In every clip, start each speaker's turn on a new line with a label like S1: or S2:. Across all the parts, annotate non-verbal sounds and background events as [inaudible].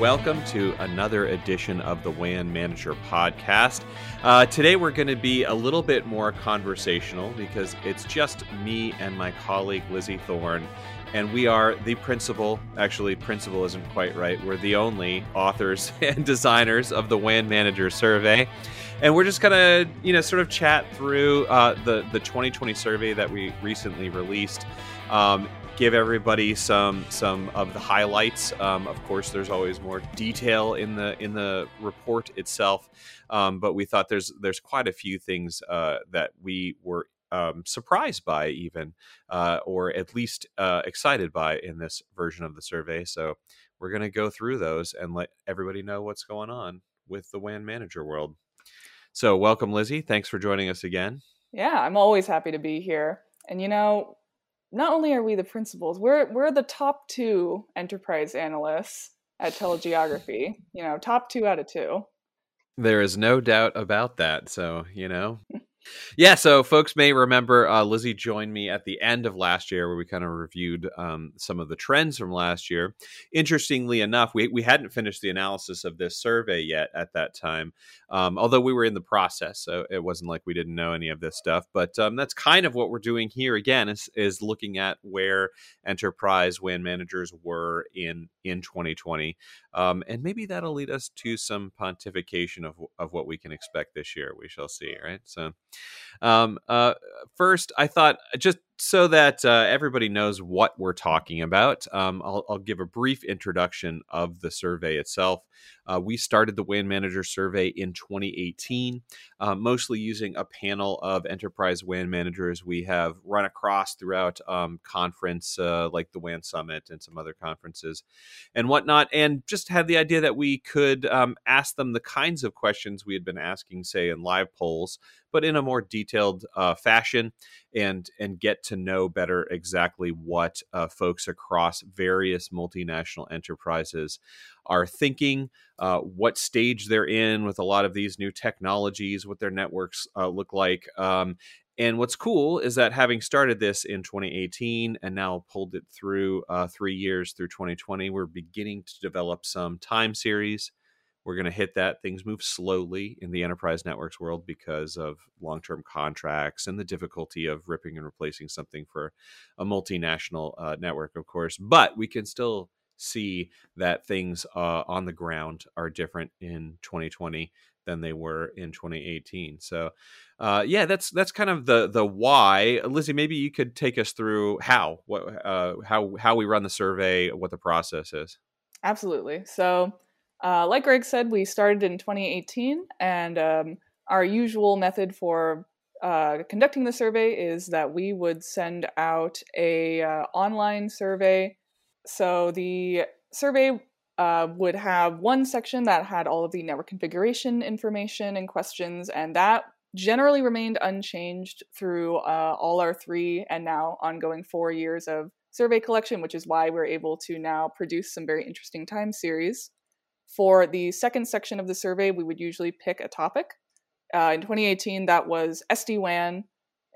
S1: Welcome to another edition of the WAN Manager podcast. Uh, today we're going to be a little bit more conversational because it's just me and my colleague Lizzie Thorne, and we are the principal. Actually, principal isn't quite right. We're the only authors [laughs] and designers of the WAN Manager survey and we're just gonna you know sort of chat through uh, the the 2020 survey that we recently released um, give everybody some some of the highlights um, of course there's always more detail in the in the report itself um, but we thought there's there's quite a few things uh, that we were um, surprised by even uh, or at least uh, excited by in this version of the survey so we're going to go through those and let everybody know what's going on with the WAN manager world so, welcome, Lizzie. Thanks for joining us again.
S2: Yeah, I'm always happy to be here. And you know, not only are we the principals, we're we're the top two enterprise analysts at telegeography. You know, top two out of two.
S1: There is no doubt about that. So, you know, [laughs] yeah, so folks may remember uh, Lizzie joined me at the end of last year where we kind of reviewed um, some of the trends from last year. Interestingly enough, we, we hadn't finished the analysis of this survey yet at that time, um, although we were in the process. So it wasn't like we didn't know any of this stuff. But um, that's kind of what we're doing here again is, is looking at where enterprise WAN managers were in, in 2020. Um, and maybe that'll lead us to some pontification of, of what we can expect this year. We shall see, right? So. Um, uh, first, I thought just so that uh, everybody knows what we're talking about, um, I'll, I'll, give a brief introduction of the survey itself. Uh, we started the WAN Manager survey in 2018, uh, mostly using a panel of enterprise WAN managers we have run across throughout um, conference uh, like the WAN Summit and some other conferences and whatnot, and just had the idea that we could um, ask them the kinds of questions we had been asking, say, in live polls, but in a more detailed uh, fashion and and get to know better exactly what uh, folks across various multinational enterprises are thinking, uh, what stage they're in with a lot of these new technologies, what their networks uh, look like. Um, and what's cool is that having started this in 2018 and now pulled it through uh, three years through 2020, we're beginning to develop some time series we're going to hit that. Things move slowly in the enterprise networks world because of long term contracts and the difficulty of ripping and replacing something for a multinational uh, network, of course. But we can still see that things uh, on the ground are different in 2020 than they were in 2018. So, uh, yeah, that's that's kind of the the why. Lizzie, maybe you could take us through how what uh, how how we run the survey, what the process is.
S2: Absolutely. So uh, like Greg said, we started in 2018, and um, our usual method for uh, conducting the survey is that we would send out a uh, online survey. So the survey uh, would have one section that had all of the network configuration information and questions, and that generally remained unchanged through uh, all our three and now ongoing four years of survey collection, which is why we're able to now produce some very interesting time series. For the second section of the survey, we would usually pick a topic. Uh, in 2018, that was SD WAN.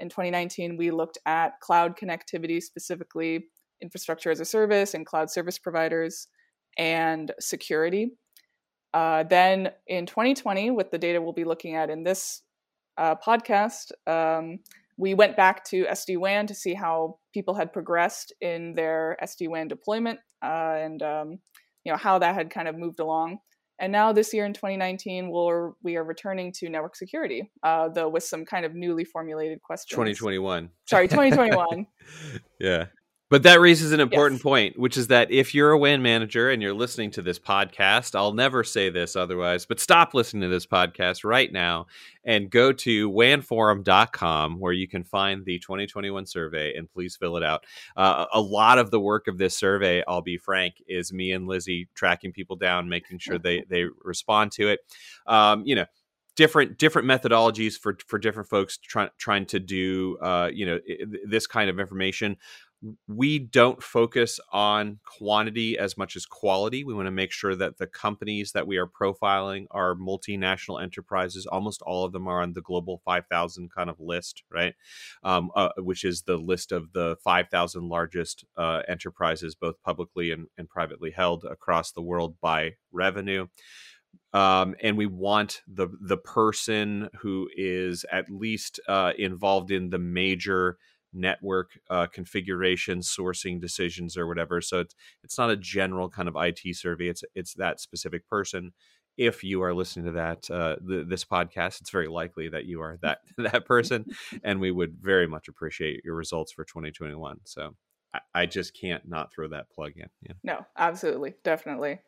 S2: In 2019, we looked at cloud connectivity, specifically infrastructure as a service and cloud service providers, and security. Uh, then in 2020, with the data we'll be looking at in this uh, podcast, um, we went back to SD WAN to see how people had progressed in their SD WAN deployment uh, and um, you know how that had kind of moved along. And now this year in 2019, we're, we are returning to network security, uh, though with some kind of newly formulated questions.
S1: 2021.
S2: Sorry, 2021. [laughs]
S1: yeah. But that raises an important yes. point, which is that if you're a WAN manager and you're listening to this podcast, I'll never say this otherwise, but stop listening to this podcast right now and go to wanforum.com where you can find the 2021 survey and please fill it out. Uh, a lot of the work of this survey, I'll be frank, is me and Lizzie tracking people down, making sure they, they respond to it. Um, you know, different different methodologies for for different folks trying trying to do uh, you know this kind of information we don't focus on quantity as much as quality. We want to make sure that the companies that we are profiling are multinational enterprises. Almost all of them are on the Global 5000 kind of list, right? Um, uh, which is the list of the 5,000 largest uh, enterprises, both publicly and, and privately held across the world by revenue. Um, and we want the the person who is at least uh, involved in the major network uh, configuration, sourcing decisions, or whatever. So it's it's not a general kind of IT survey. It's it's that specific person. If you are listening to that uh, the, this podcast, it's very likely that you are that [laughs] that person, [laughs] and we would very much appreciate your results for 2021. So I, I just can't not throw that plug in. Yeah.
S2: No, absolutely, definitely.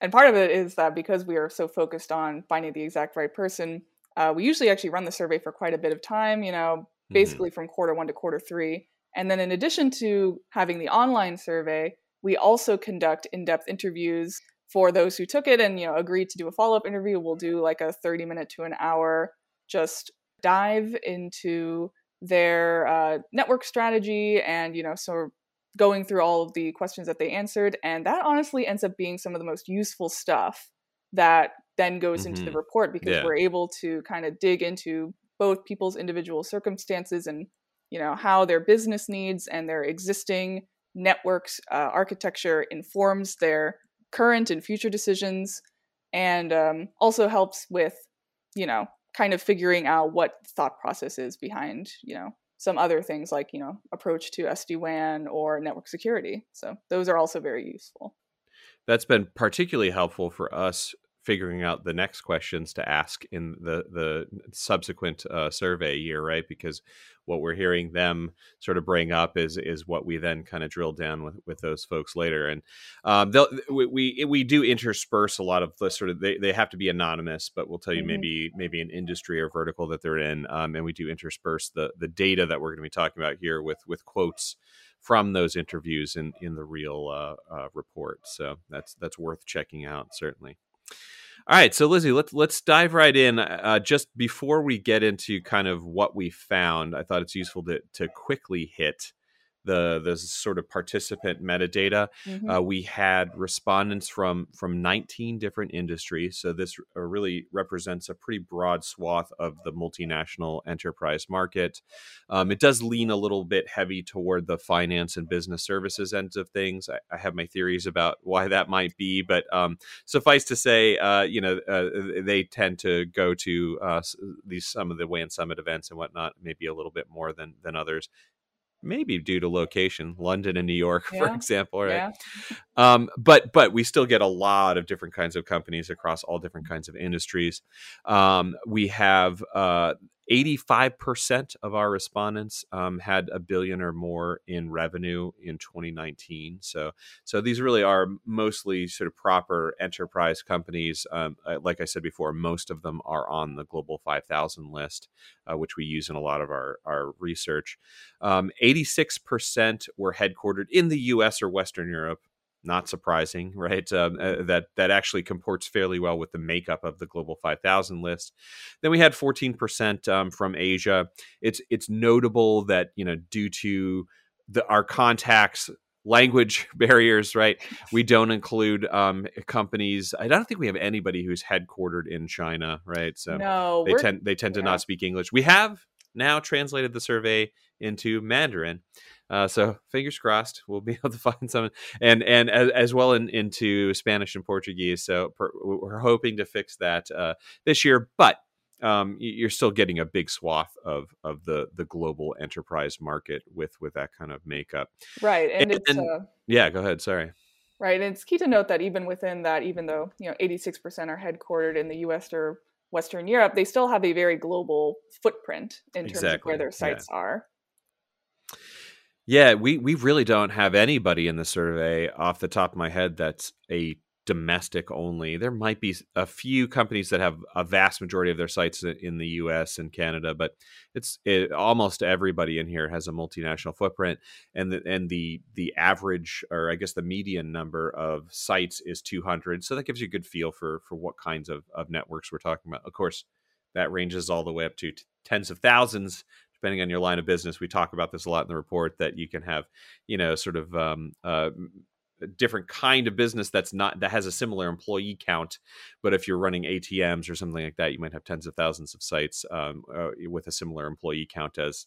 S2: And part of it is that because we are so focused on finding the exact right person, uh, we usually actually run the survey for quite a bit of time. You know. Basically mm-hmm. from quarter one to quarter three. And then, in addition to having the online survey, we also conduct in-depth interviews for those who took it and you know agreed to do a follow-up interview. We'll do like a 30 minute to an hour just dive into their uh, network strategy and you know sort of going through all of the questions that they answered and that honestly ends up being some of the most useful stuff that then goes mm-hmm. into the mm-hmm. report because yeah. we're able to kind of dig into both people's individual circumstances and you know how their business needs and their existing networks uh, architecture informs their current and future decisions and um, also helps with you know kind of figuring out what thought process is behind you know some other things like you know approach to sd-wan or network security. So those are also very useful.
S1: That's been particularly helpful for us figuring out the next questions to ask in the the subsequent uh, survey year, right? Because what we're hearing them sort of bring up is is what we then kind of drill down with with those folks later, and um, they'll we, we, we do intersperse a lot of the sort of they, they have to be anonymous, but we'll tell you mm-hmm. maybe maybe an industry or vertical that they're in, um, and we do intersperse the the data that we're going to be talking about here with with quotes from those interviews in in the real uh, uh, report. So that's that's worth checking out certainly. All right, so Lizzie, let's let's dive right in. Uh, just before we get into kind of what we found, I thought it's useful to to quickly hit the the sort of participant metadata. Mm-hmm. Uh, we had respondents from from 19 different industries, so this uh, really represents a pretty broad swath of the multinational enterprise market. Um, it does lean a little bit heavy toward the finance and business services ends of things. I, I have my theories about why that might be, but um, suffice to say, uh, you know, uh, they tend to go to uh, these some of the WAN Summit events and whatnot, maybe a little bit more than than others maybe due to location london and new york [laughs] yeah. for example right yeah. um, but but we still get a lot of different kinds of companies across all different kinds of industries um, we have uh, 85% of our respondents um, had a billion or more in revenue in 2019. So, so these really are mostly sort of proper enterprise companies. Um, uh, like I said before, most of them are on the Global 5000 list, uh, which we use in a lot of our, our research. Um, 86% were headquartered in the US or Western Europe not surprising, right? Um, uh, that that actually comports fairly well with the makeup of the global 5,000 list. Then we had 14% um, from Asia. It's it's notable that you know due to the our contacts language [laughs] barriers, right? We don't include um, companies. I don't think we have anybody who's headquartered in China, right? So
S2: no,
S1: they tend they tend to not speak English. We have now translated the survey into Mandarin. Uh, so fingers crossed, we'll be [laughs] able to find some, and and as, as well in, into Spanish and Portuguese. So per, we're hoping to fix that uh, this year, but um, you're still getting a big swath of of the the global enterprise market with with that kind of makeup.
S2: Right, and, and it's and, uh,
S1: yeah. Go ahead. Sorry.
S2: Right, and it's key to note that even within that, even though you know 86% are headquartered in the U.S. or Western Europe, they still have a very global footprint in terms exactly. of where their sites yeah. are.
S1: Yeah, we we really don't have anybody in the survey off the top of my head that's a domestic only. There might be a few companies that have a vast majority of their sites in the U.S. and Canada, but it's it, almost everybody in here has a multinational footprint, and the and the the average, or I guess the median number of sites is 200. So that gives you a good feel for for what kinds of of networks we're talking about. Of course, that ranges all the way up to t- tens of thousands depending on your line of business, we talk about this a lot in the report that you can have, you know, sort of um, uh, different kind of business that's not that has a similar employee count but if you're running atms or something like that you might have tens of thousands of sites um, uh, with a similar employee count as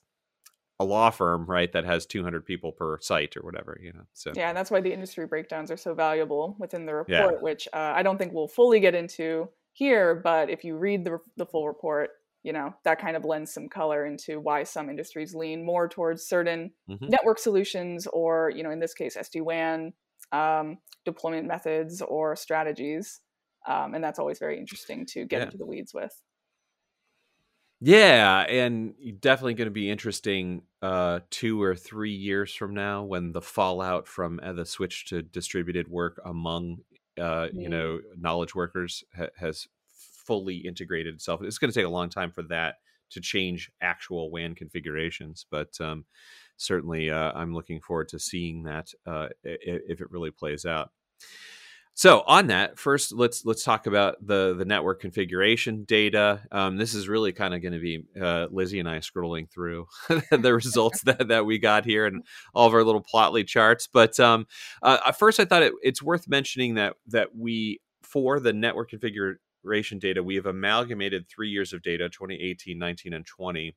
S1: a law firm right that has 200 people per site or whatever you know so
S2: yeah and that's why the industry breakdowns are so valuable within the report yeah. which uh, i don't think we'll fully get into here but if you read the, the full report you know that kind of lends some color into why some industries lean more towards certain mm-hmm. network solutions or you know in this case sd-wan um, deployment methods or strategies um, and that's always very interesting to get yeah. into the weeds with
S1: yeah and definitely going to be interesting uh, two or three years from now when the fallout from uh, the switch to distributed work among uh, you mm-hmm. know knowledge workers ha- has fully integrated itself. It's going to take a long time for that to change actual WAN configurations, but um, certainly uh, I'm looking forward to seeing that uh, if it really plays out. So on that, first let's let's talk about the the network configuration data. Um, this is really kind of going to be uh, Lizzie and I scrolling through [laughs] the results [laughs] that, that we got here and all of our little plotly charts. But um, uh, first, I thought it, it's worth mentioning that that we for the network configure ration data, we have amalgamated three years of data 2018, 19, and 20.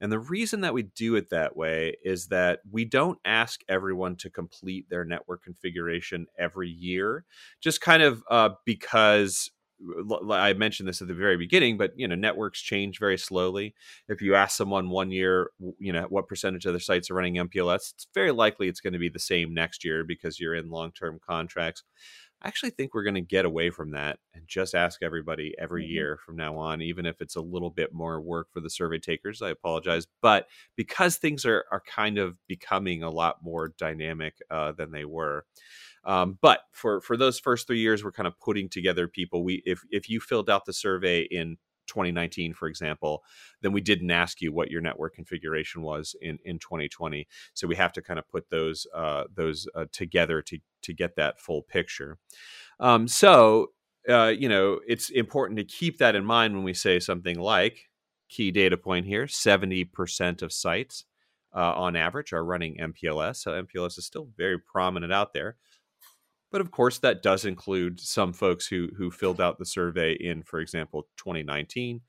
S1: And the reason that we do it that way is that we don't ask everyone to complete their network configuration every year, just kind of uh, because I mentioned this at the very beginning, but you know, networks change very slowly. If you ask someone one year, you know, what percentage of their sites are running MPLS, it's very likely it's going to be the same next year because you're in long-term contracts. I actually think we're going to get away from that and just ask everybody every mm-hmm. year from now on, even if it's a little bit more work for the survey takers. I apologize. But because things are, are kind of becoming a lot more dynamic uh, than they were. Um, but for, for those first three years, we're kind of putting together people. We if if you filled out the survey in 2019, for example, then we didn't ask you what your network configuration was in, in 2020. So we have to kind of put those uh, those uh, together to to get that full picture. Um, so uh, you know it's important to keep that in mind when we say something like key data point here: 70% of sites uh, on average are running MPLS. So MPLS is still very prominent out there. But of course, that does include some folks who who filled out the survey in, for example, 2019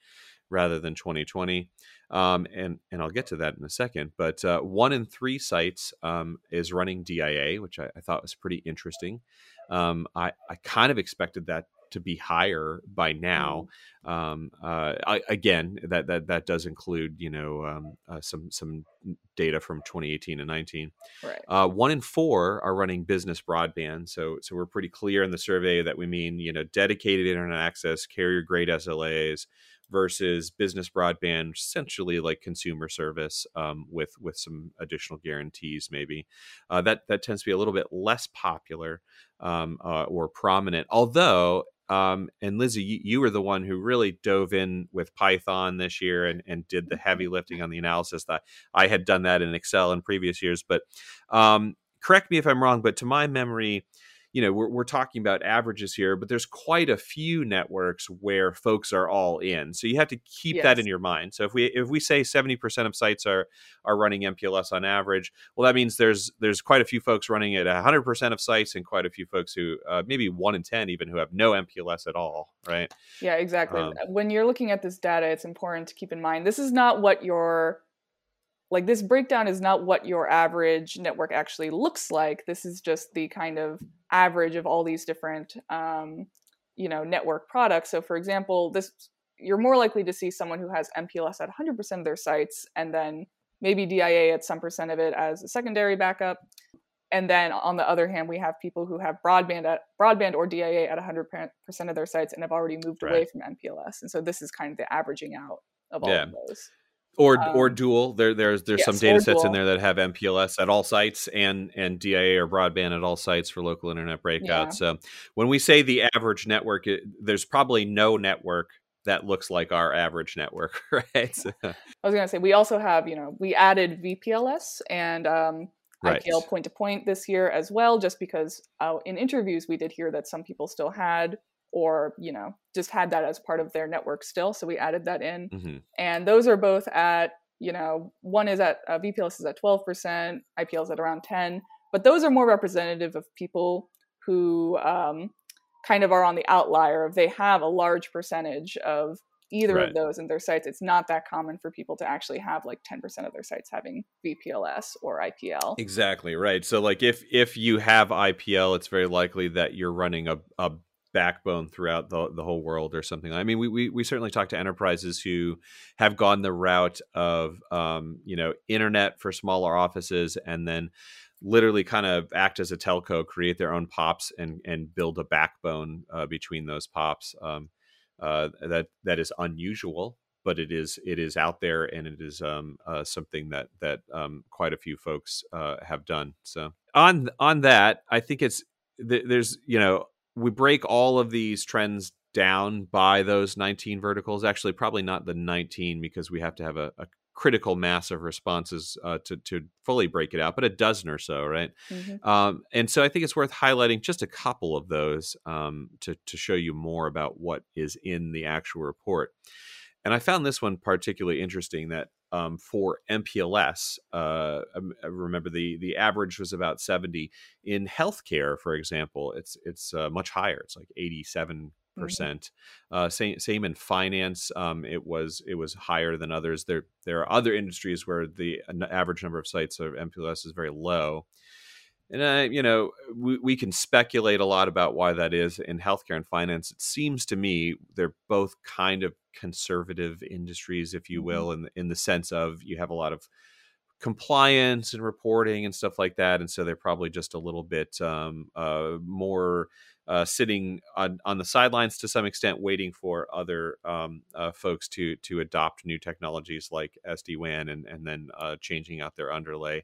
S1: rather than 2020. Um, and and I'll get to that in a second. But uh, one in three sites um, is running DIA, which I, I, thought was pretty interesting. Um, I, I kind of expected that to be higher by now. Mm. Um, uh, I, again, that that that does include you know um, uh, some some data from 2018 and 19.
S2: Right.
S1: Uh, one in four are running business broadband, so so we're pretty clear in the survey that we mean you know dedicated internet access, carrier grade SLAs versus business broadband, essentially like consumer service um, with with some additional guarantees. Maybe uh, that that tends to be a little bit less popular um, uh, or prominent. Although um, and Lizzie, you, you, were the one who really dove in with Python this year and, and did the heavy mm-hmm. lifting on the analysis. That I had done that in Excel in previous years, but um, correct me if I'm wrong. But to my memory, you know we're, we're talking about averages here but there's quite a few networks where folks are all in. So you have to keep yes. that in your mind. So if we if we say 70% of sites are are running mpls on average well that means there's there's quite a few folks running at 100% of sites and quite a few folks who uh, maybe 1 in 10 even who have no mpls at all right?
S2: Yeah exactly. Um, when you're looking at this data it's important to keep in mind this is not what your like this breakdown is not what your average network actually looks like. This is just the kind of average of all these different um, you know network products. So for example this you're more likely to see someone who has mpls at 100% of their sites and then maybe dia at some percent of it as a secondary backup. And then on the other hand we have people who have broadband at broadband or dia at 100% of their sites and have already moved right. away from mpls and so this is kind of the averaging out of all yeah. of those
S1: or um, or dual. There there's there's yes, some data sets dual. in there that have MPLS at all sites and and DIA or broadband at all sites for local internet breakouts. Yeah. So when we say the average network, it, there's probably no network that looks like our average network, [laughs] right?
S2: I was gonna say we also have you know we added VPLS and um, right. IPL point to point this year as well, just because uh, in interviews we did hear that some people still had or you know just had that as part of their network still so we added that in mm-hmm. and those are both at you know, one is at uh, VPLS is at 12%, IPL is at around 10, but those are more representative of people who um, kind of are on the outlier of they have a large percentage of either right. of those in their sites. It's not that common for people to actually have like 10% of their sites having VPLS or IPL.
S1: Exactly, right. So like if if you have IPL, it's very likely that you're running a, a backbone throughout the, the whole world or something. I mean, we, we, we certainly talk to enterprises who have gone the route of, um, you know, internet for smaller offices and then literally kind of act as a telco, create their own pops and, and build a backbone uh, between those pops. Um, uh, that, that is unusual, but it is, it is out there and it is um, uh, something that, that um, quite a few folks uh, have done. So on, on that, I think it's, there's, you know, we break all of these trends down by those 19 verticals. Actually probably not the 19 because we have to have a, a critical mass of responses uh, to, to fully break it out but a dozen or so right? Mm-hmm. um, and so i think it's worth highlighting just a couple of those um, to, to show you more about what is in the actual report. And i found this one particularly interesting that um, for MPLS. Uh, I remember the the average was about seventy. In healthcare, for example, it's it's uh, much higher. It's like eighty seven percent. Mm-hmm. Uh, same same in finance. Um, it was it was higher than others. There there are other industries where the average number of sites of MPLS is very low. And uh, you know, we, we can speculate a lot about why that is in healthcare and finance. It seems to me they're both kind of conservative industries, if you mm-hmm. will, in in the sense of you have a lot of compliance and reporting and stuff like that, and so they're probably just a little bit um, uh, more uh, sitting on, on the sidelines to some extent, waiting for other um, uh, folks to to adopt new technologies like SD WAN and and then uh, changing out their underlay.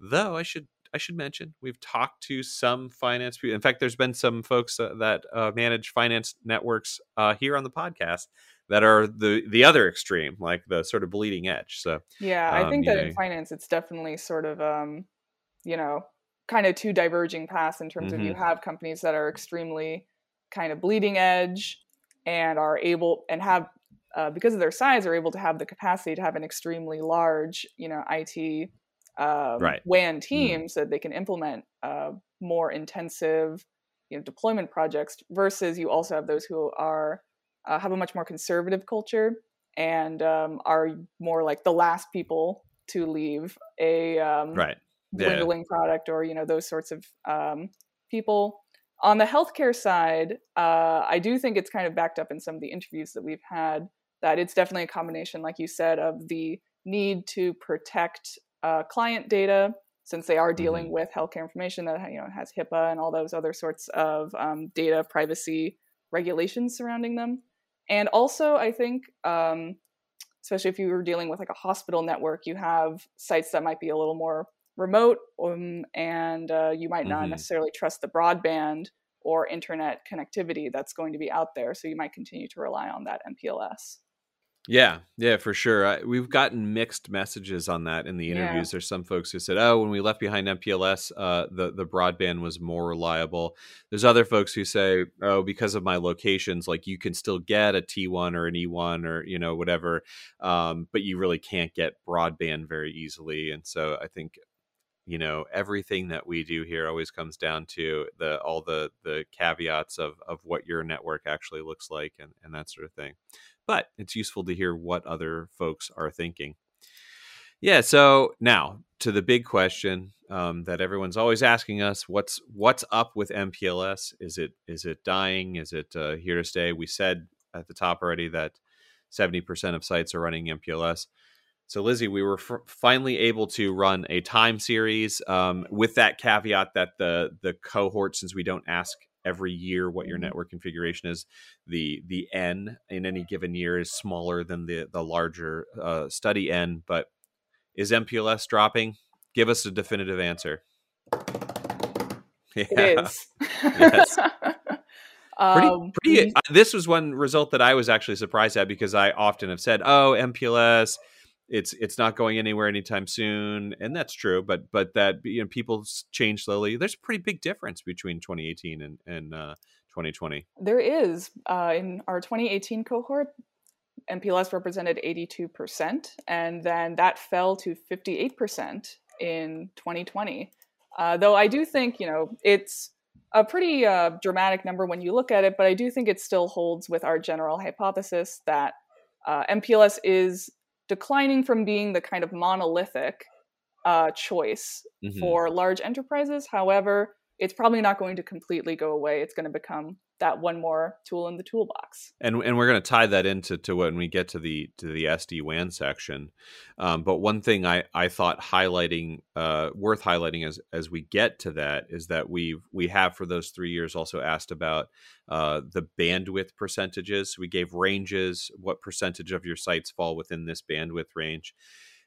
S1: Though I should I should mention we've talked to some finance people. In fact, there's been some folks uh, that uh, manage finance networks uh, here on the podcast that are the the other extreme, like the sort of bleeding edge. So
S2: yeah, I um, think that know, in finance, it's definitely sort of um, you know kind of two diverging paths in terms mm-hmm. of you mm-hmm. have companies that are extremely kind of bleeding edge and are able and have uh, because of their size are able to have the capacity to have an extremely large you know IT um, right. WAN mm-hmm. teams mm. that they can implement uh, more intensive you know, deployment projects versus you also have those who are uh, have a much more conservative culture and um, are more like the last people to leave a um,
S1: right
S2: dwindling yeah. product or you know those sorts of um, people on the healthcare side uh, i do think it's kind of backed up in some of the interviews that we've had that it's definitely a combination like you said of the need to protect uh, client data since they are dealing mm-hmm. with healthcare information that you know has HIPAA and all those other sorts of um, data privacy regulations surrounding them. And also, I think, um, especially if you were dealing with like a hospital network, you have sites that might be a little more remote, um, and uh, you might not mm-hmm. necessarily trust the broadband or internet connectivity that's going to be out there. So you might continue to rely on that MPLS.
S1: Yeah, yeah, for sure. I, we've gotten mixed messages on that in the interviews. Yeah. There's some folks who said, "Oh, when we left behind MPLS, uh, the the broadband was more reliable." There's other folks who say, "Oh, because of my locations, like you can still get a T1 or an E1 or you know whatever, um, but you really can't get broadband very easily." And so I think you know everything that we do here always comes down to the all the the caveats of of what your network actually looks like and and that sort of thing but it's useful to hear what other folks are thinking. Yeah, so now to the big question um, that everyone's always asking us: what's what's up with MPLS? Is it is it dying? Is it uh, here to stay? We said at the top already that seventy percent of sites are running MPLS. So Lizzie, we were f- finally able to run a time series um, with that caveat that the the cohort, since we don't ask every year what your mm-hmm. network configuration is. The the n in any given year is smaller than the the larger uh, study n. But is MPLS dropping? Give us a definitive answer.
S2: Yeah. It is. [laughs]
S1: yes. [laughs] pretty, um, pretty. Uh, this was one result that I was actually surprised at because I often have said, "Oh, MPLS." It's it's not going anywhere anytime soon and that's true but but that you know people change slowly there's a pretty big difference between 2018 and and uh, 2020
S2: there is uh, in our 2018 cohort MPLS represented 82%, and then that fell to 58% in 2020. Uh, though I do think, you know, it's a pretty uh, dramatic number when you look at it, but I do think it still holds with our general hypothesis that uh, MPLS is declining from being the kind of monolithic uh, choice mm-hmm. for large enterprises. However, it's probably not going to completely go away. It's going to become that one more tool in the toolbox.
S1: And and we're going to tie that into to when we get to the to the SD WAN section. Um, but one thing I I thought highlighting uh, worth highlighting as as we get to that is that we we have for those three years also asked about uh, the bandwidth percentages. We gave ranges. What percentage of your sites fall within this bandwidth range?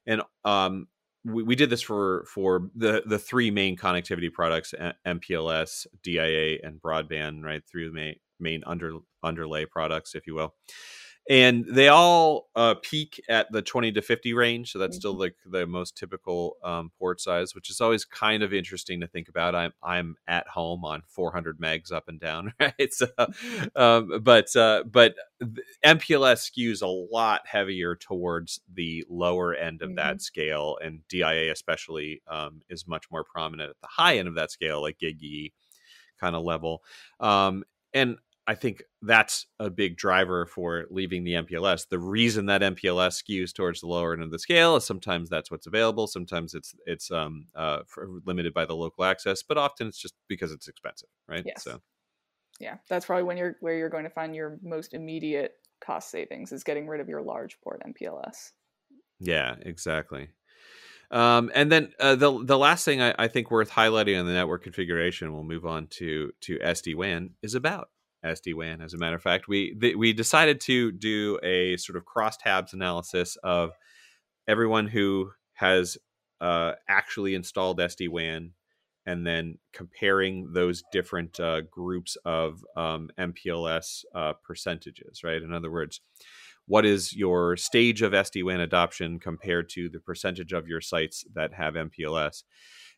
S1: And um, we, we did this for for the the three main connectivity products MPLS, DIA, and broadband, right? The main main under underlay products, if you will and they all uh, peak at the 20 to 50 range so that's mm-hmm. still like the most typical um, port size which is always kind of interesting to think about i'm i'm at home on 400 megs up and down [laughs] right so um, but uh, but mpls skews a lot heavier towards the lower end of mm-hmm. that scale and dia especially um, is much more prominent at the high end of that scale like gig kind of level um, and I think that's a big driver for leaving the MPLS. The reason that MPLS skews towards the lower end of the scale is sometimes that's what's available. Sometimes it's it's um, uh, limited by the local access, but often it's just because it's expensive, right?
S2: Yes. So, yeah, that's probably when you're where you're going to find your most immediate cost savings is getting rid of your large port MPLS.
S1: Yeah, exactly. Um, and then uh, the the last thing I, I, think worth highlighting on the network configuration, we'll move on to to SD WAN, is about. SD WAN. As a matter of fact, we th- we decided to do a sort of crosstabs analysis of everyone who has uh, actually installed SD WAN, and then comparing those different uh, groups of um, MPLS uh, percentages. Right. In other words, what is your stage of SD WAN adoption compared to the percentage of your sites that have MPLS?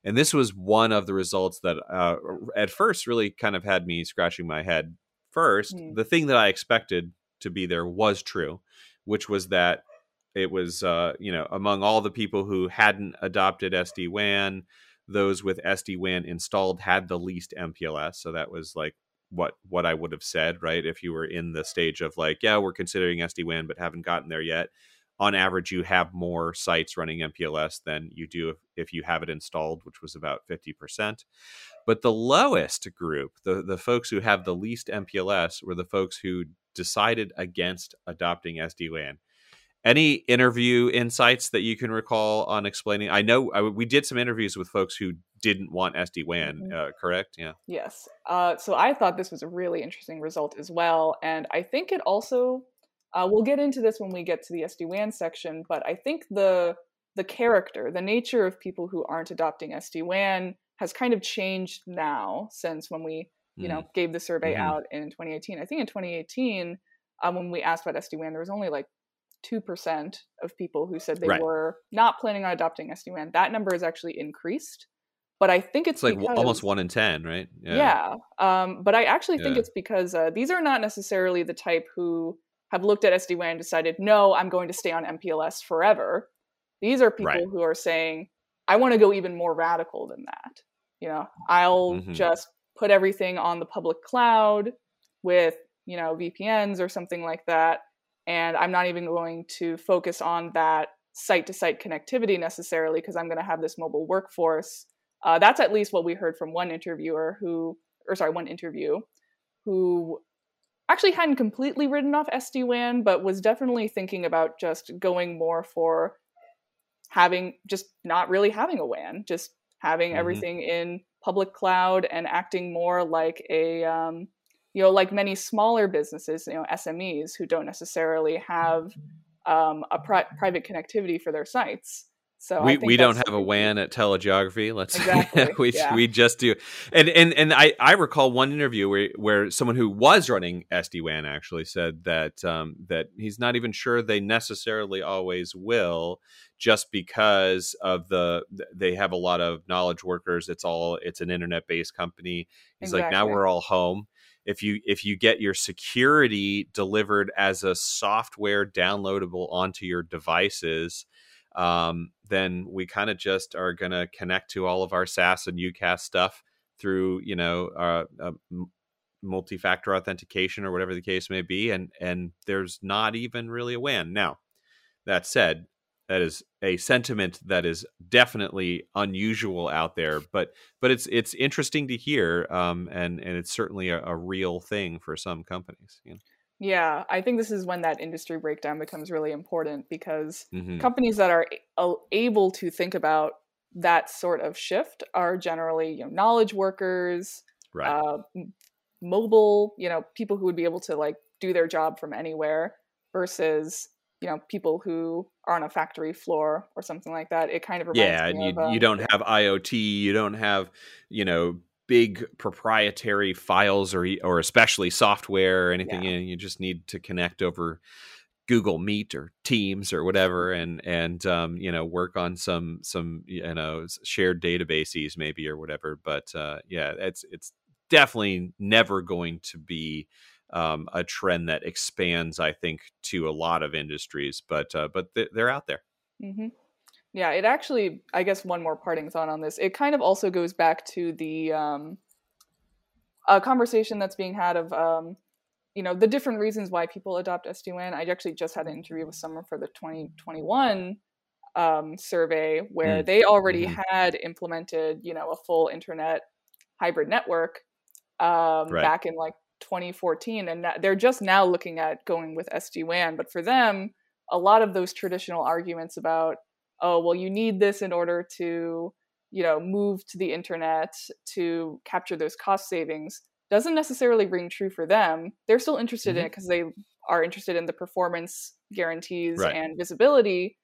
S1: And this was one of the results that uh, at first really kind of had me scratching my head first, mm. the thing that I expected to be there was true, which was that it was, uh, you know, among all the people who hadn't adopted SD WAN, those with SD WAN installed had the least MPLS. So that was like what what I would have said, right? If you were in the stage of like, yeah, we're considering SD WAN, but haven't gotten there yet. On average, you have more sites running MPLS than you do if, if you have it installed, which was about 50%. But the lowest group, the, the folks who have the least MPLS, were the folks who decided against adopting SD WAN. Any interview insights that you can recall on explaining? I know I, we did some interviews with folks who didn't want SD WAN, mm-hmm. uh, correct? Yeah.
S2: Yes. Uh, so I thought this was a really interesting result as well. And I think it also, uh, we'll get into this when we get to the SD WAN section, but I think the the character, the nature of people who aren't adopting SD WAN has kind of changed now since when we you know mm. gave the survey mm-hmm. out in 2018 i think in 2018 um, when we asked about sd-wan there was only like 2% of people who said they right. were not planning on adopting sd-wan that number has actually increased but i think it's,
S1: it's like because, almost 1 in 10 right
S2: yeah, yeah um, but i actually think yeah. it's because uh, these are not necessarily the type who have looked at sd-wan and decided no i'm going to stay on mpls forever these are people right. who are saying i want to go even more radical than that you know i'll mm-hmm. just put everything on the public cloud with you know vpns or something like that and i'm not even going to focus on that site to site connectivity necessarily because i'm going to have this mobile workforce uh, that's at least what we heard from one interviewer who or sorry one interview who actually hadn't completely written off sd-wan but was definitely thinking about just going more for having just not really having a wan just having mm-hmm. everything in public cloud and acting more like a um, you know like many smaller businesses you know smes who don't necessarily have um, a pri- private connectivity for their sites so
S1: we, we don't have a WAN at telegeography. Let's [laughs] exactly. we yeah. we just do. And and and I, I recall one interview where where someone who was running SD WAN actually said that um, that he's not even sure they necessarily always will, just because of the they have a lot of knowledge workers. It's all it's an internet based company. He's exactly. like now we're all home if you if you get your security delivered as a software downloadable onto your devices um, then we kind of just are going to connect to all of our SaaS and UCaaS stuff through you know uh, uh, multi-factor authentication or whatever the case may be and and there's not even really a WAN now that said that is a sentiment that is definitely unusual out there but but it's it's interesting to hear um, and and it's certainly a, a real thing for some companies you know?
S2: Yeah i think this is when that industry breakdown becomes really important because mm-hmm. companies that are able to think about that sort of shift are generally you know knowledge workers
S1: right. uh,
S2: mobile you know people who would be able to like do their job from anywhere versus you know people who are on a factory floor or something like that it kind of
S1: yeah and you, you don't have iot you don't have you know big proprietary files or or especially software or anything yeah. you just need to connect over google meet or teams or whatever and and um, you know work on some some you know shared databases maybe or whatever but uh, yeah it's it's definitely never going to be um, a trend that expands, I think, to a lot of industries. But uh, but th- they're out there.
S2: Mm-hmm. Yeah, it actually, I guess, one more parting thought on this. It kind of also goes back to the um, a conversation that's being had of um, you know the different reasons why people adopt SD-WAN. I actually just had an interview with someone for the 2021 um, survey where mm. they already mm-hmm. had implemented you know a full internet hybrid network um, right. back in like 2014 and they're just now looking at going with SD-WAN but for them a lot of those traditional arguments about oh well you need this in order to you know move to the internet to capture those cost savings doesn't necessarily ring true for them they're still interested mm-hmm. in it because they are interested in the performance guarantees right. and visibility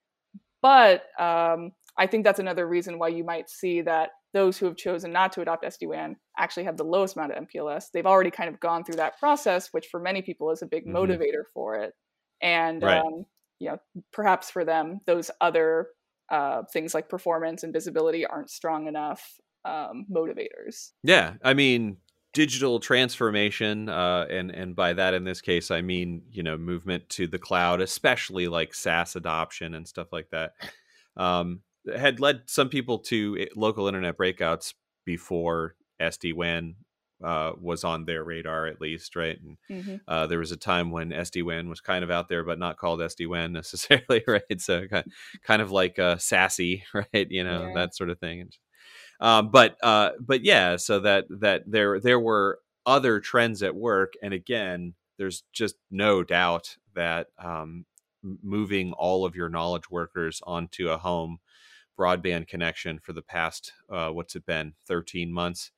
S2: but um, i think that's another reason why you might see that those who have chosen not to adopt SD-WAN actually have the lowest amount of MPLS. They've already kind of gone through that process, which for many people is a big mm-hmm. motivator for it. And right. um, you know, perhaps for them, those other uh, things like performance and visibility aren't strong enough um, motivators.
S1: Yeah, I mean, digital transformation, uh, and and by that in this case, I mean you know movement to the cloud, especially like SaaS adoption and stuff like that. Um, had led some people to eh, local internet breakouts before SD WAN uh, was on their radar, at least, right? And mm-hmm. uh, there was a time when SD WAN was kind of out there, but not called SD WAN [laughs] necessarily, right? So kind of like uh, SASE, [laughs] right? You know yeah. that sort of thing. Um, but uh, but yeah, so that that there there were other trends at work, and again, there's just no doubt that um, moving all of your knowledge workers onto a home broadband connection for the past uh, what's it been 13 months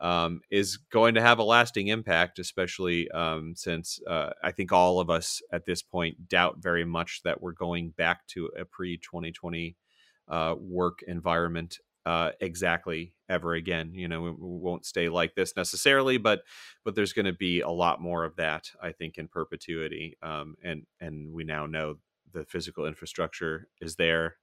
S1: um, is going to have a lasting impact especially um, since uh, i think all of us at this point doubt very much that we're going back to a pre-2020 uh, work environment uh, exactly ever again. You know we, won't stay like this necessarily but but there's going to be a lot more of that i think in perpetuity um, and and we now know the physical infrastructure is there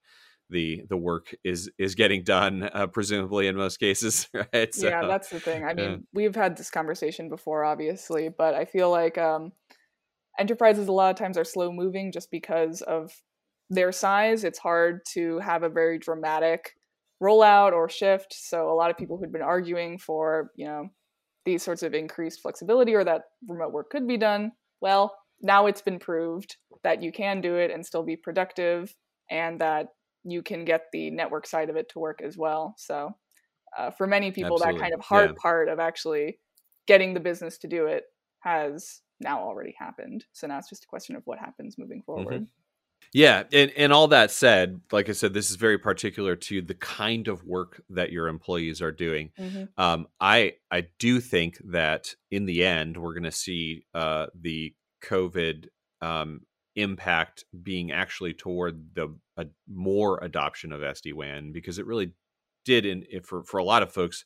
S1: the the work is is getting done uh, presumably in most cases [laughs] right?
S2: So, yeah that's the thing. I mean yeah. we've had this conversation before obviously but i feel like um enterprises a lot of times are slow moving just because of their size. It's hard to have a very dramatic rollout or shift. So a lot of people who'd been arguing for you know these sorts of increased flexibility or that remote work could be done well now it's been proved that you can do it and still be productive and that you can get the network side of it to work as well. So uh, for many people, Absolutely. that kind of hard yeah. part of actually getting the business to do it has now already happened. So now it's just a question of what happens moving forward. Mm-hmm.
S1: Yeah, and, and all that said, like I said, this is very particular to the kind of work that your employees are doing. Mm-hmm. Um, I I do think that in the end, we're going to see uh, the COVID um, impact being actually toward the a, more adoption of SD WAN because it really did in for for a lot of folks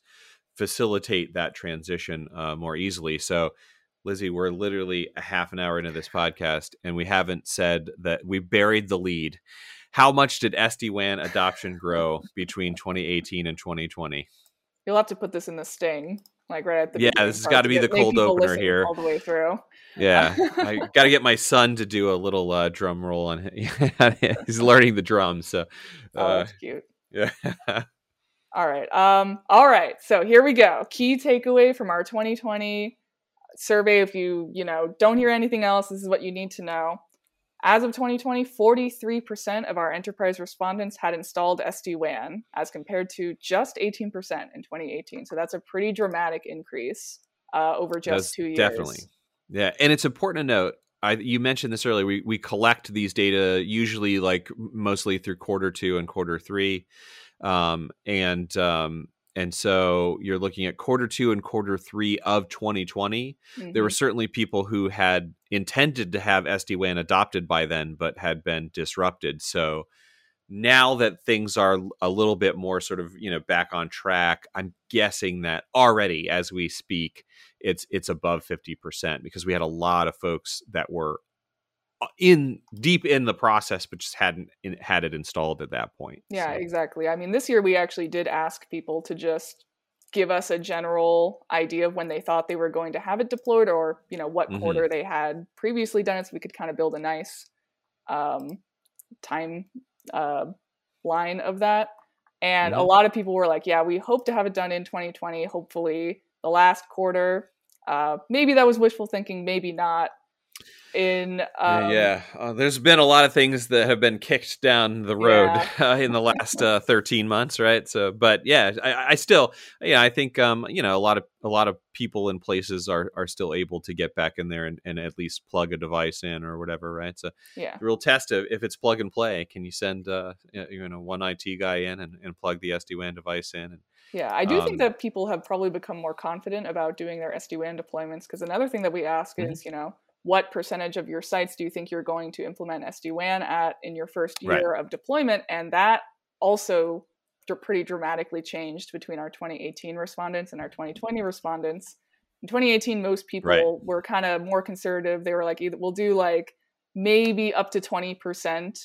S1: facilitate that transition uh, more easily. So, Lizzie, we're literally a half an hour into this podcast, and we haven't said that we buried the lead. How much did SD WAN adoption [laughs] grow between 2018 and 2020?
S2: You'll have to put this in the sting. Like right at the
S1: yeah. This has got to be the cold opener here
S2: all the way through.
S1: Yeah, I [laughs] got to get my son to do a little uh, drum roll on. [laughs] He's learning the drums, so uh,
S2: oh, that's cute.
S1: Yeah. [laughs]
S2: all right. Um. All right. So here we go. Key takeaway from our 2020 survey. If you you know don't hear anything else, this is what you need to know. As of 2020, 43% of our enterprise respondents had installed SD WAN, as compared to just 18% in 2018. So that's a pretty dramatic increase uh, over just that's two years.
S1: Definitely. Yeah, and it's important to note. I, you mentioned this earlier. We we collect these data usually like mostly through quarter two and quarter three, um, and um, and so you're looking at quarter two and quarter three of 2020. Mm-hmm. There were mm-hmm. certainly people who had intended to have SD WAN adopted by then, but had been disrupted. So now that things are a little bit more sort of you know back on track i'm guessing that already as we speak it's it's above 50% because we had a lot of folks that were in deep in the process but just hadn't in, had it installed at that point
S2: yeah so. exactly i mean this year we actually did ask people to just give us a general idea of when they thought they were going to have it deployed or you know what mm-hmm. quarter they had previously done it so we could kind of build a nice um, time uh, line of that. And mm-hmm. a lot of people were like, yeah, we hope to have it done in 2020, hopefully the last quarter. Uh, maybe that was wishful thinking, maybe not in
S1: um, yeah, uh, there's been a lot of things that have been kicked down the road yeah. [laughs] uh, in the last uh, 13 months right so but yeah I, I, still yeah i think um you know a lot of a lot of people and places are are still able to get back in there and, and at least plug a device in or whatever right so
S2: yeah
S1: real test of if it's plug and play can you send uh you know one it guy in and, and plug the sd-wan device in and
S2: yeah, I do um, think that people have probably become more confident about doing their SD WAN deployments because another thing that we ask mm-hmm. is, you know, what percentage of your sites do you think you're going to implement SD-WAN at in your first year right. of deployment? And that also pretty dramatically changed between our 2018 respondents and our 2020 respondents. In 2018, most people right. were kind of more conservative. They were like, either we'll do like maybe up to 20%.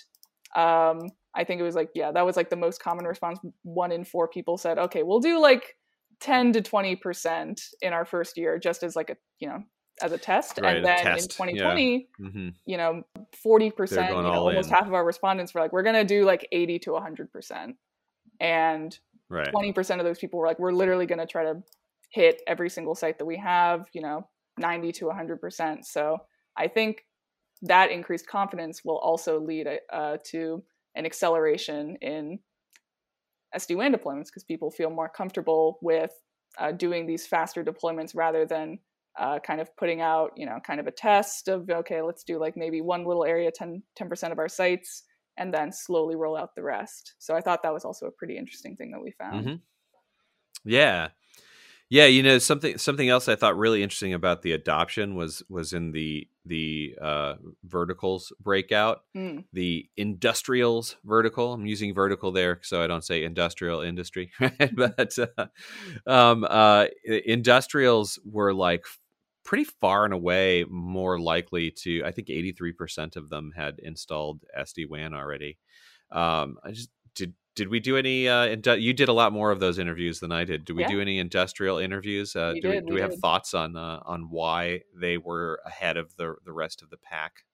S2: Um, I think it was like, yeah, that was like the most common response. One in four people said, okay, we'll do like 10 to 20% in our first year, just as like a, you know, as a test. Right, and then test. in 2020, yeah. mm-hmm. you know, 40%, you know, almost in. half of our respondents were like, we're going to do like 80 to 100%. And right. 20% of those people were like, we're literally going to try to hit every single site that we have, you know, 90 to 100%. So I think that increased confidence will also lead uh, to an acceleration in SD-WAN deployments because people feel more comfortable with uh, doing these faster deployments rather than uh, kind of putting out, you know, kind of a test of, okay, let's do like maybe one little area, 10, 10% of our sites, and then slowly roll out the rest. So I thought that was also a pretty interesting thing that we found.
S1: Mm-hmm. Yeah. Yeah, you know something something else I thought really interesting about the adoption was was in the the uh, verticals breakout, mm. the industrials vertical. I'm using vertical there so I don't say industrial industry, [laughs] but uh, um, uh, industrials were like pretty far and away more likely to. I think 83% of them had installed SD WAN already. Um, I just did. Did we do any? Uh, indu- you did a lot more of those interviews than I did. Do we yeah. do any industrial interviews? Uh, do,
S2: did,
S1: we, do we, we have thoughts on uh, on why they were ahead of the the rest of the pack?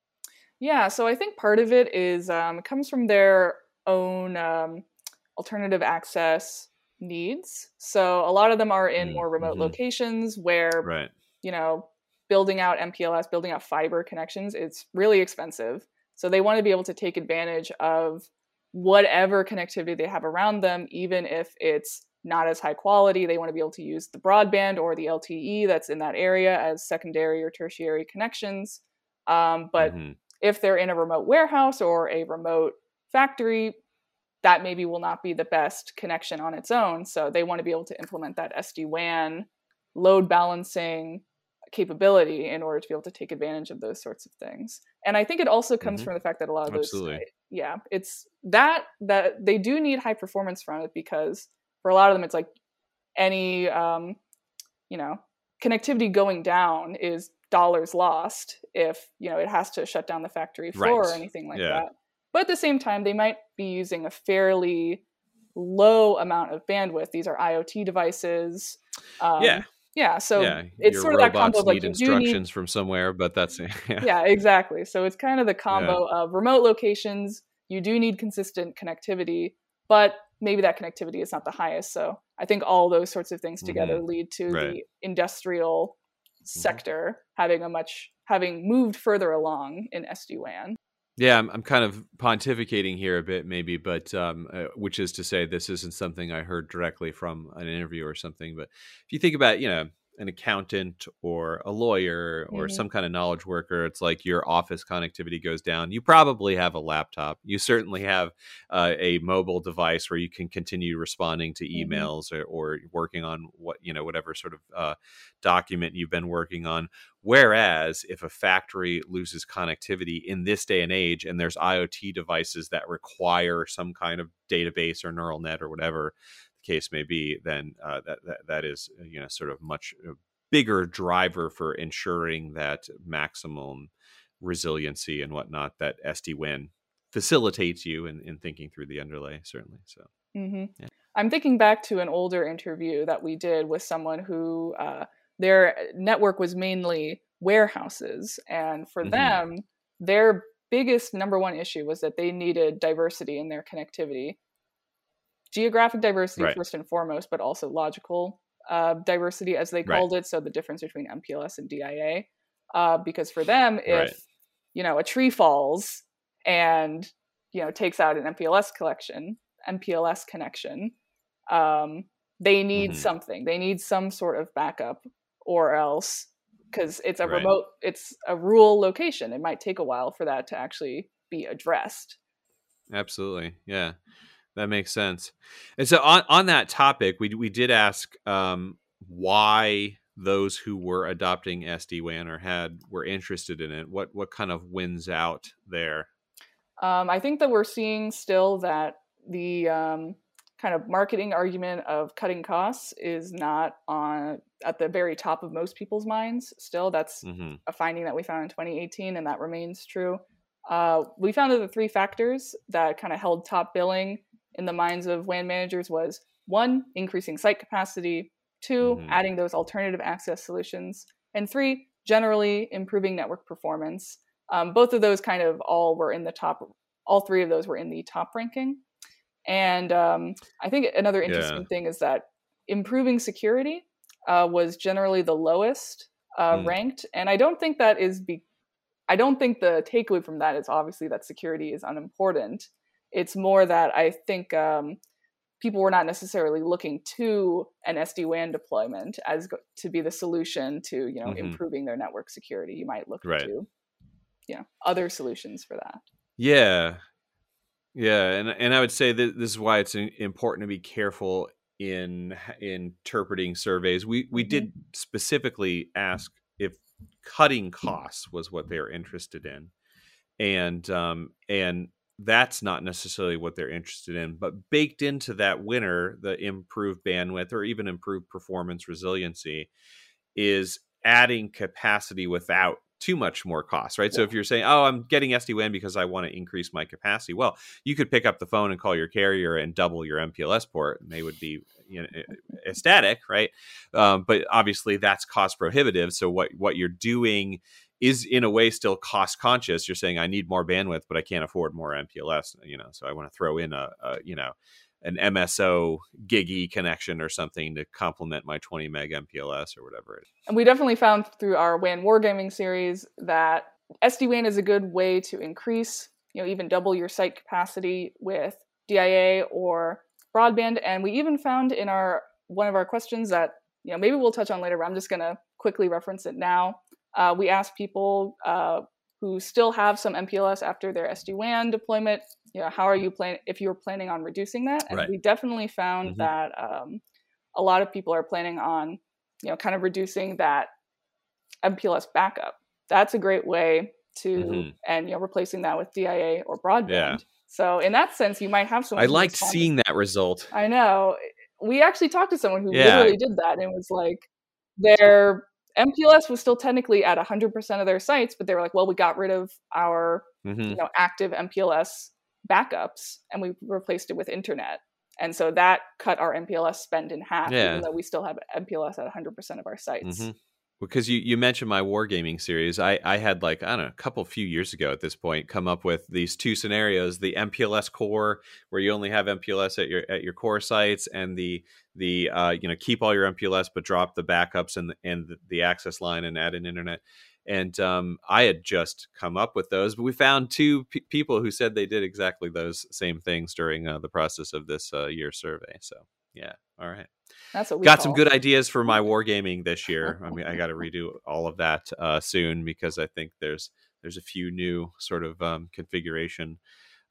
S2: Yeah, so I think part of it is um, it comes from their own um, alternative access needs. So a lot of them are in mm, more remote mm-hmm. locations where
S1: right
S2: you know, building out MPLS, building out fiber connections, it's really expensive. So they want to be able to take advantage of whatever connectivity they have around them, even if it's not as high quality. They want to be able to use the broadband or the LTE that's in that area as secondary or tertiary connections. Um, but mm-hmm. if they're in a remote warehouse or a remote factory, that maybe will not be the best connection on its own. So they want to be able to implement that SD WAN load balancing capability in order to be able to take advantage of those sorts of things. And I think it also comes mm-hmm. from the fact that a lot of
S1: Absolutely.
S2: those yeah, it's that that they do need high performance from it because for a lot of them it's like any um you know, connectivity going down is dollars lost if, you know, it has to shut down the factory floor right. or anything like yeah. that. But at the same time, they might be using a fairly low amount of bandwidth. These are IoT devices.
S1: Um, yeah
S2: Yeah, so
S1: yeah,
S2: it's sort of that combo of like you do need
S1: instructions from somewhere, but that's [laughs] yeah.
S2: yeah, exactly. So it's kind of the
S1: Yeah.
S2: combo of remote locations. You do need consistent connectivity, but maybe that connectivity is not the highest. So I think all those sorts of things together lead to
S1: Mm-hmm. Right.
S2: the industrial sector having a much having moved further along in SD WAN.
S1: Yeah, I'm, I'm kind of pontificating here a bit, maybe, but um, uh, which is to say, this isn't something I heard directly from an interview or something. But if you think about, you know, an accountant or a lawyer or
S2: Mhm.
S1: some kind of knowledge worker, it's like your office connectivity goes down. You probably have a laptop. You certainly have uh, a mobile device where you can continue responding to
S2: Mhm.
S1: emails or, or working on what you know, whatever sort of uh, document you've been working on. Whereas if a factory loses connectivity in this day and age, and there's IoT devices that require some kind of database or neural net or whatever case may be, then uh, that, that that is uh, you know sort of much uh, bigger driver for ensuring that maximum resiliency and whatnot that SD WAN facilitates you in, in thinking through the underlay certainly. So
S2: Mm-hmm.
S1: Yeah.
S2: I'm thinking back to an older interview that we did with someone who uh, their network was mainly warehouses, and for
S1: Mhm.
S2: them, their biggest number one issue was that they needed diversity in their connectivity, geographic diversity
S1: Right.
S2: first and foremost, but also logical uh, diversity, as they
S1: Right.
S2: called it. So the difference between MPLS and DIA, uh, because for them, if
S1: Right.
S2: you know a tree falls and you know takes out an MPLS collection, MPLS connection, um, they need
S1: Mhm.
S2: something. They need some sort of backup, or else because it's a
S1: Right.
S2: remote, it's a rural location. It might take a while for that to actually be addressed.
S1: Absolutely. Yeah. That makes sense. And so on, on that topic, we we did ask um, why those who were adopting SD WAN or had were interested in it. What what kind of wins out there?
S2: Um, I think that we're seeing still that the um, kind of marketing argument of cutting costs is not on at the very top of most people's minds. Still, that's
S1: hmm
S2: a finding that we found in 2018, and that remains true. Uh, we found that the three factors that kind of held top billing in the minds of WAN managers was one, increasing site capacity, 2
S1: Mhm.
S2: adding those alternative access solutions, and three, generally improving network performance. Um, both of those kind of all were in the top, all three of those were in the top ranking. And um, I think another interesting
S1: Yeah.
S2: thing is that improving security uh, was generally the lowest uh,
S1: Mm.
S2: ranked, and I don't think that is be. I don't think the takeaway from that is obviously that security is unimportant. It's more that I think um, people were not necessarily looking to an SD WAN deployment as go- to be the solution to you know
S1: Mhm.
S2: improving their network security. You might look
S1: Right.
S2: to yeah other solutions for that.
S1: Yeah, yeah, and and I would say that this is why it's important to be careful in in interpreting surveys. We we
S2: Mhm.
S1: did specifically ask if cutting costs was what they were interested in, and um and that's not necessarily what they're interested in. But baked into that winner, the improved bandwidth or even improved performance resiliency, is adding capacity without too much more cost, right? So if you're saying, "Oh, I'm getting SD-WAN because I want to increase my capacity," well, you could pick up the phone and call your carrier and double your MPLS port, and they would be you know, ecstatic, right? Um, but obviously, that's cost prohibitive. So what what you're doing is in a way still cost conscious. You're saying, "I need more bandwidth, but I can't afford more MPLS," you know. So I want to throw in a, a you know an MSO gigi connection or something to complement my 20 meg MPLS or whatever it is.
S2: And we definitely found through our WAN wargaming series that SD-WAN is a good way to increase, you know, even double your site capacity with DIA or broadband. And we even found in our one of our questions that, you know, maybe we'll touch on later, but I'm just going to quickly reference it now. Uh, we asked people uh, who still have some MPLS after their SD-WAN deployment, you know, how are you planning, if you're planning on reducing that? And
S1: Right.
S2: we definitely found
S1: Mhm.
S2: that um, a lot of people are planning on you know, kind of reducing that MPLS backup. That's a great way to,
S1: Mhm.
S2: and you know, replacing that with DIA or broadband.
S1: Yeah.
S2: So in that sense, you might have someone.
S1: I liked seeing that result.
S2: I know. We actually talked to someone who
S1: Yeah.
S2: literally did that and it was like, their MPLS was still technically at 100% of their sites, but they were like, well, we got rid of our
S1: hmm
S2: you know active MPLS backups and we replaced it with internet. And so that cut our MPLS spend in half,
S1: Yeah.
S2: even though we still have MPLS at 100% of our sites.
S1: Mhm. Because you, you mentioned my wargaming series I, I had like i don't know a couple few years ago at this point come up with these two scenarios the mpls core where you only have mpls at your at your core sites and the the uh, you know keep all your mpls but drop the backups and and the, the access line and add an internet. And um, i had just come up with those but we found two p- people who said they did exactly those same things during uh, the process of this uh, year survey so yeah all right
S2: That's what we
S1: got some good ideas for my [laughs] wargaming this year. I mean, I got to redo all of that uh, soon because I think there's there's a few new sort of um, configuration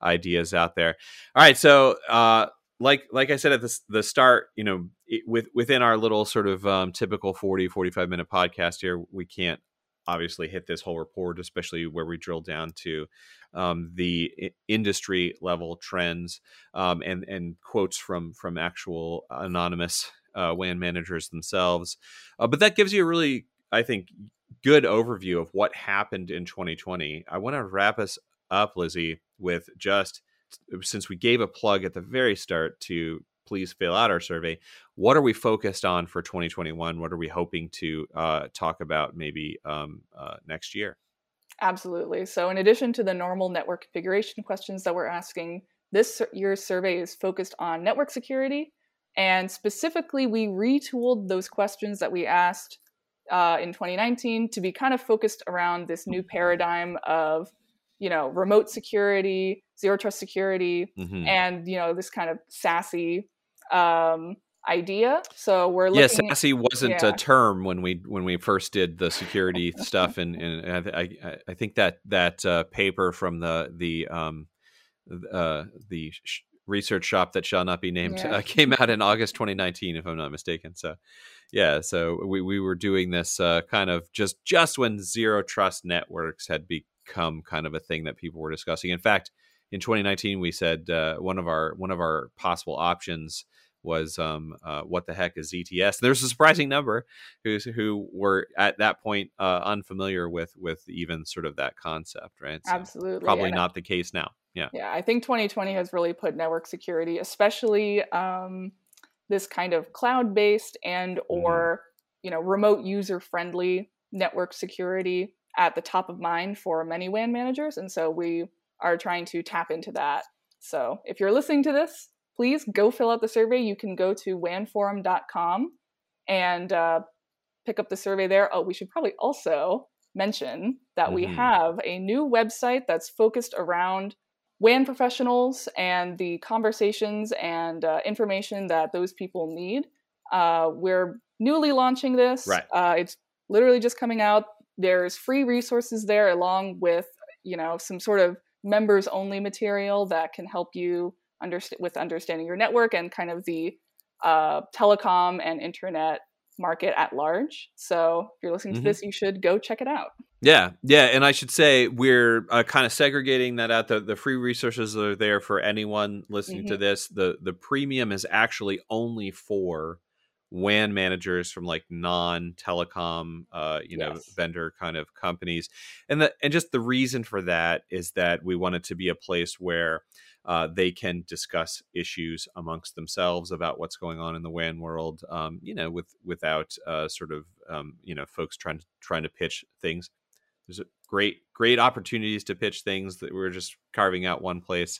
S1: ideas out there. All right, so uh, like like I said at the, the start, you know, it, with within our little sort of um, typical 40 45 minute podcast here, we can't obviously hit this whole report, especially where we drill down to um, the industry level trends um, and and quotes from from actual anonymous uh, WAN managers themselves. Uh, but that gives you a really, I think, good overview of what happened in 2020. I want to wrap us up, Lizzie, with just since we gave a plug at the very start to please fill out our survey. What are we focused on for 2021? What are we hoping to uh, talk about maybe um, uh, next year?
S2: Absolutely. So, in addition to the normal network configuration questions that we're asking, this year's survey is focused on network security. And specifically, we retooled those questions that we asked uh, in 2019 to be kind of focused around this new paradigm of, you know, remote security, zero trust security,
S1: Mhm.
S2: and you know this kind of SASE um, idea. So we're looking
S1: Yeah, SASE wasn't
S2: yeah.
S1: a term when we when we first did the security stuff, and and I I, I think that that uh, paper from the the um uh the sh- research shop that shall not be named
S2: Yeah.
S1: uh, [laughs] came out in August 2019, if I'm not mistaken. So yeah, so we we were doing this uh, kind of just just when zero trust networks had become kind of a thing that people were discussing. In fact, in 2019, we said uh, one of our one of our possible options was um, uh, what the heck is ZTS? There's a surprising number who who were at that point uh, unfamiliar with with even sort of that concept, right? So
S2: Absolutely.
S1: probably
S2: and
S1: not the case now. Yeah.
S2: Yeah, I think 2020 has really put network security, especially um, this kind of cloud-based and or you know remote user-friendly network security at the top of mind for many WAN managers, and so we are trying to tap into that. So if you're listening to this, please go fill out the survey. You can go to wanforum.com and uh, pick up the survey there. Oh, we should probably also mention that we
S1: Mhm.
S2: have a new website that's focused around WAN professionals and the conversations and uh, information that those people need. Uh, we're newly launching this.
S1: Right.
S2: Uh, it's literally just coming out. There's free resources there, along with you know some sort of members only material that can help you understand with understanding your network and kind of the uh, telecom and internet market at large. So if you're listening
S1: Mhm.
S2: to this, you should go check it out.
S1: Yeah, yeah, and I should say we're uh, kind of segregating that out. The the free resources are there for anyone listening to this. The the premium is actually only for WAN managers from like non telecom, uh, you know,
S2: Yes.
S1: vendor kind of companies, and the and just the reason for that is that we want it to be a place where uh, they can discuss issues amongst themselves about what's going on in the WAN world. Um, you know, with without uh, sort of um, you know folks trying to trying to pitch things there's great great opportunities to pitch things that we're just carving out one place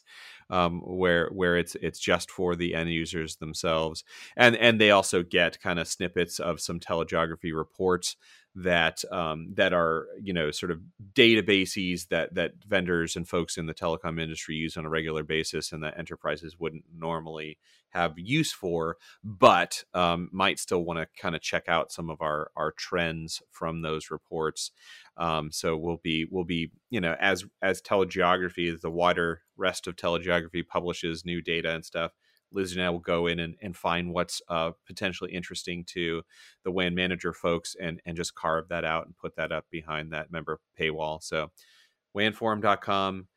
S1: um, where where it's it's just for the end users themselves and and they also get kind of snippets of some telegeography reports that um, that are you know sort of databases that that vendors and folks in the telecom industry use on a regular basis and that enterprises wouldn't normally have use for but um, might still want to kind of check out some of our our trends from those reports. Um, so we'll be we'll be you know as as telegeography the wider rest of telegeography publishes new data and stuff liz and i will go in and, and find what's uh, potentially interesting to the WAN manager folks and and just carve that out and put that up behind that member paywall. So wanforum.com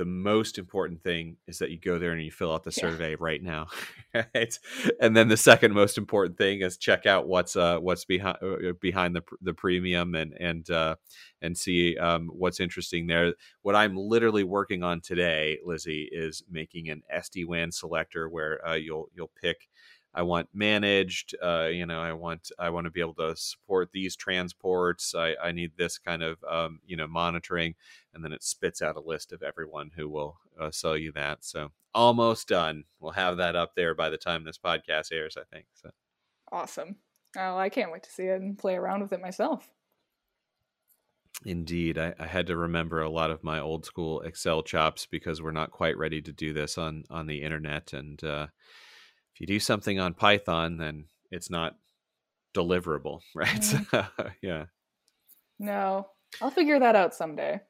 S1: the most important thing is that you go there and you fill out the survey yeah. right now [laughs] right and then the second most important thing is check out what's uh what's behind uh, behind the the premium and and uh and see um what's interesting there what i'm literally working on today lizzie is making an sd-wan selector where uh, you'll you'll pick I want managed. Uh, you know, I want I want to be able to support these transports. I, I need this kind of um, you know monitoring, and then it spits out a list of everyone who will uh, sell you that. So almost done. We'll have that up there by the time this podcast airs. I think. So
S2: awesome. Oh, I can't wait to see it and play around with it myself.
S1: Indeed, I, I, had to remember a lot of my old school Excel chops because we're not quite ready to do this on on the internet, and uh, if you do something on Python, then it's not deliverable, [laughs] right? Mm-hmm. [laughs] yeah.
S2: No, I'll figure that out someday.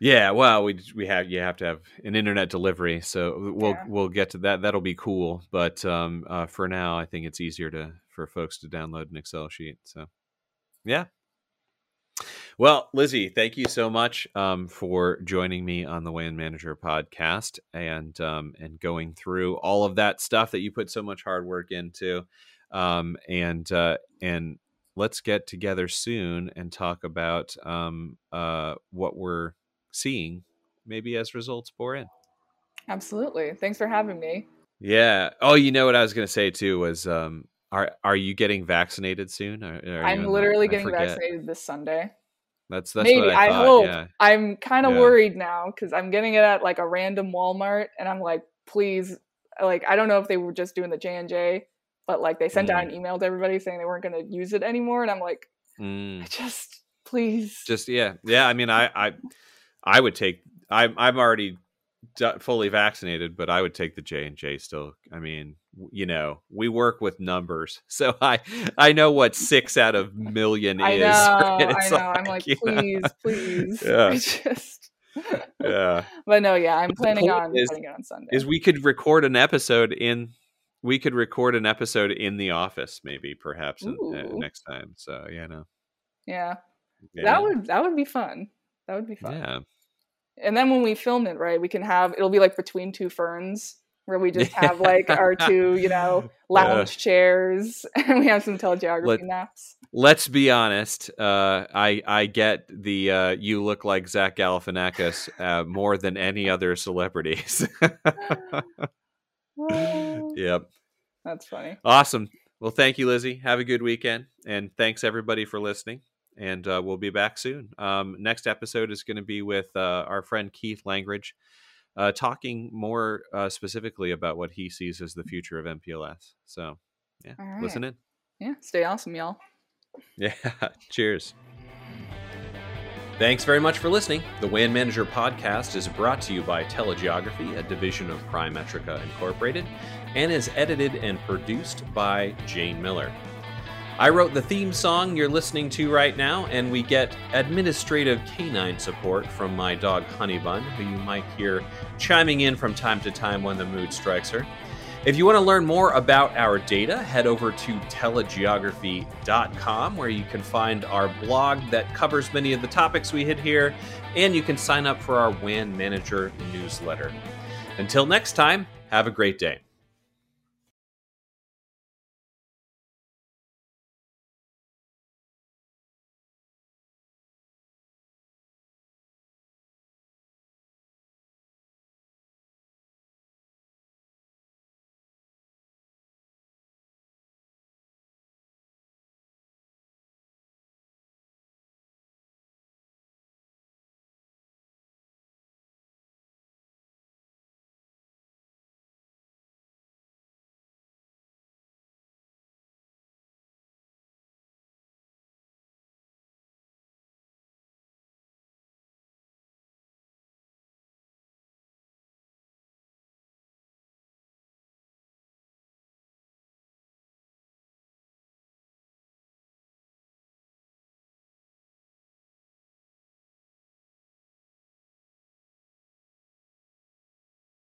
S1: Yeah, well, we we have you have to have an internet delivery, so we'll yeah. we'll get to that. That'll be cool, but um, uh, for now, I think it's easier to for folks to download an Excel sheet. So, yeah, well, Lizzie, thank you so much um, for joining me on the WAN Manager podcast and um, and going through all of that stuff that you put so much hard work into. Um, and uh, and let's get together soon and talk about um, uh, what we're seeing, maybe as results pour in.
S2: Absolutely. Thanks for having me.
S1: Yeah. Oh, you know what I was going to say too was um, are are you getting vaccinated soon? Are, are
S2: I'm literally getting vaccinated this Sunday.
S1: That's that's maybe I,
S2: I,
S1: hope.
S2: Yeah. I'm kind of yeah. worried now because I'm getting it at like a random Walmart, and I'm like, please, like I don't know if they were just doing the J and J, but like they sent mm. out an email to everybody saying they weren't going to use it anymore, and I'm like, mm. just please,
S1: just yeah, yeah. I mean, I I I would take. I'm I'm already fully vaccinated, but I would take the J and J still. I mean, you know, we work with numbers, [laughs] so I I know what six out of million
S2: I
S1: is. [laughs]
S2: Know, I know. Like, I'm like, please, know. please. Yeah. [laughs] I just.
S1: yeah.
S2: But no, yeah, I'm planning on is, putting it on Sunday.
S1: Is we could record an episode in. We could record an episode in the office, maybe, perhaps, in, uh, next time. So, you know.
S2: Yeah. yeah. That would that would be fun. That would be fun. Yeah. And then when we film it, right, we can have it'll be like between two ferns where we just have [laughs] like our two, you know, lounge chairs [laughs] and we have some telegeography Let, maps.
S1: Let's be honest. Uh, I I get the uh, you look like Zach Galifianakis uh, more than any other celebrities. [laughs] yep.
S2: That's funny.
S1: Awesome. Well, thank you, Lizzie. Have a good weekend, and thanks everybody for listening. And uh, we'll be back soon. Um, next episode is going to be with uh, our friend Keith Langridge uh, talking more uh, specifically about what he sees as the future of MPLS. So, yeah, right. listen in.
S2: Yeah, stay awesome, y'all.
S1: Yeah, [laughs] cheers. Thanks very much for listening. The WAN Manager podcast is brought to you by Telegeography, a division of Primetrica Incorporated, and is edited and produced by Jane Miller. I wrote the theme song you're listening to right now, and we get administrative canine support from my dog Honeybun, who you might hear chiming in from time to time when the mood strikes her. If you want to learn more about our data, head over to telegeography.com where you can find our blog that covers many of the topics we hit here, and you can sign up for our WAN Manager newsletter. Until next time, have a great day.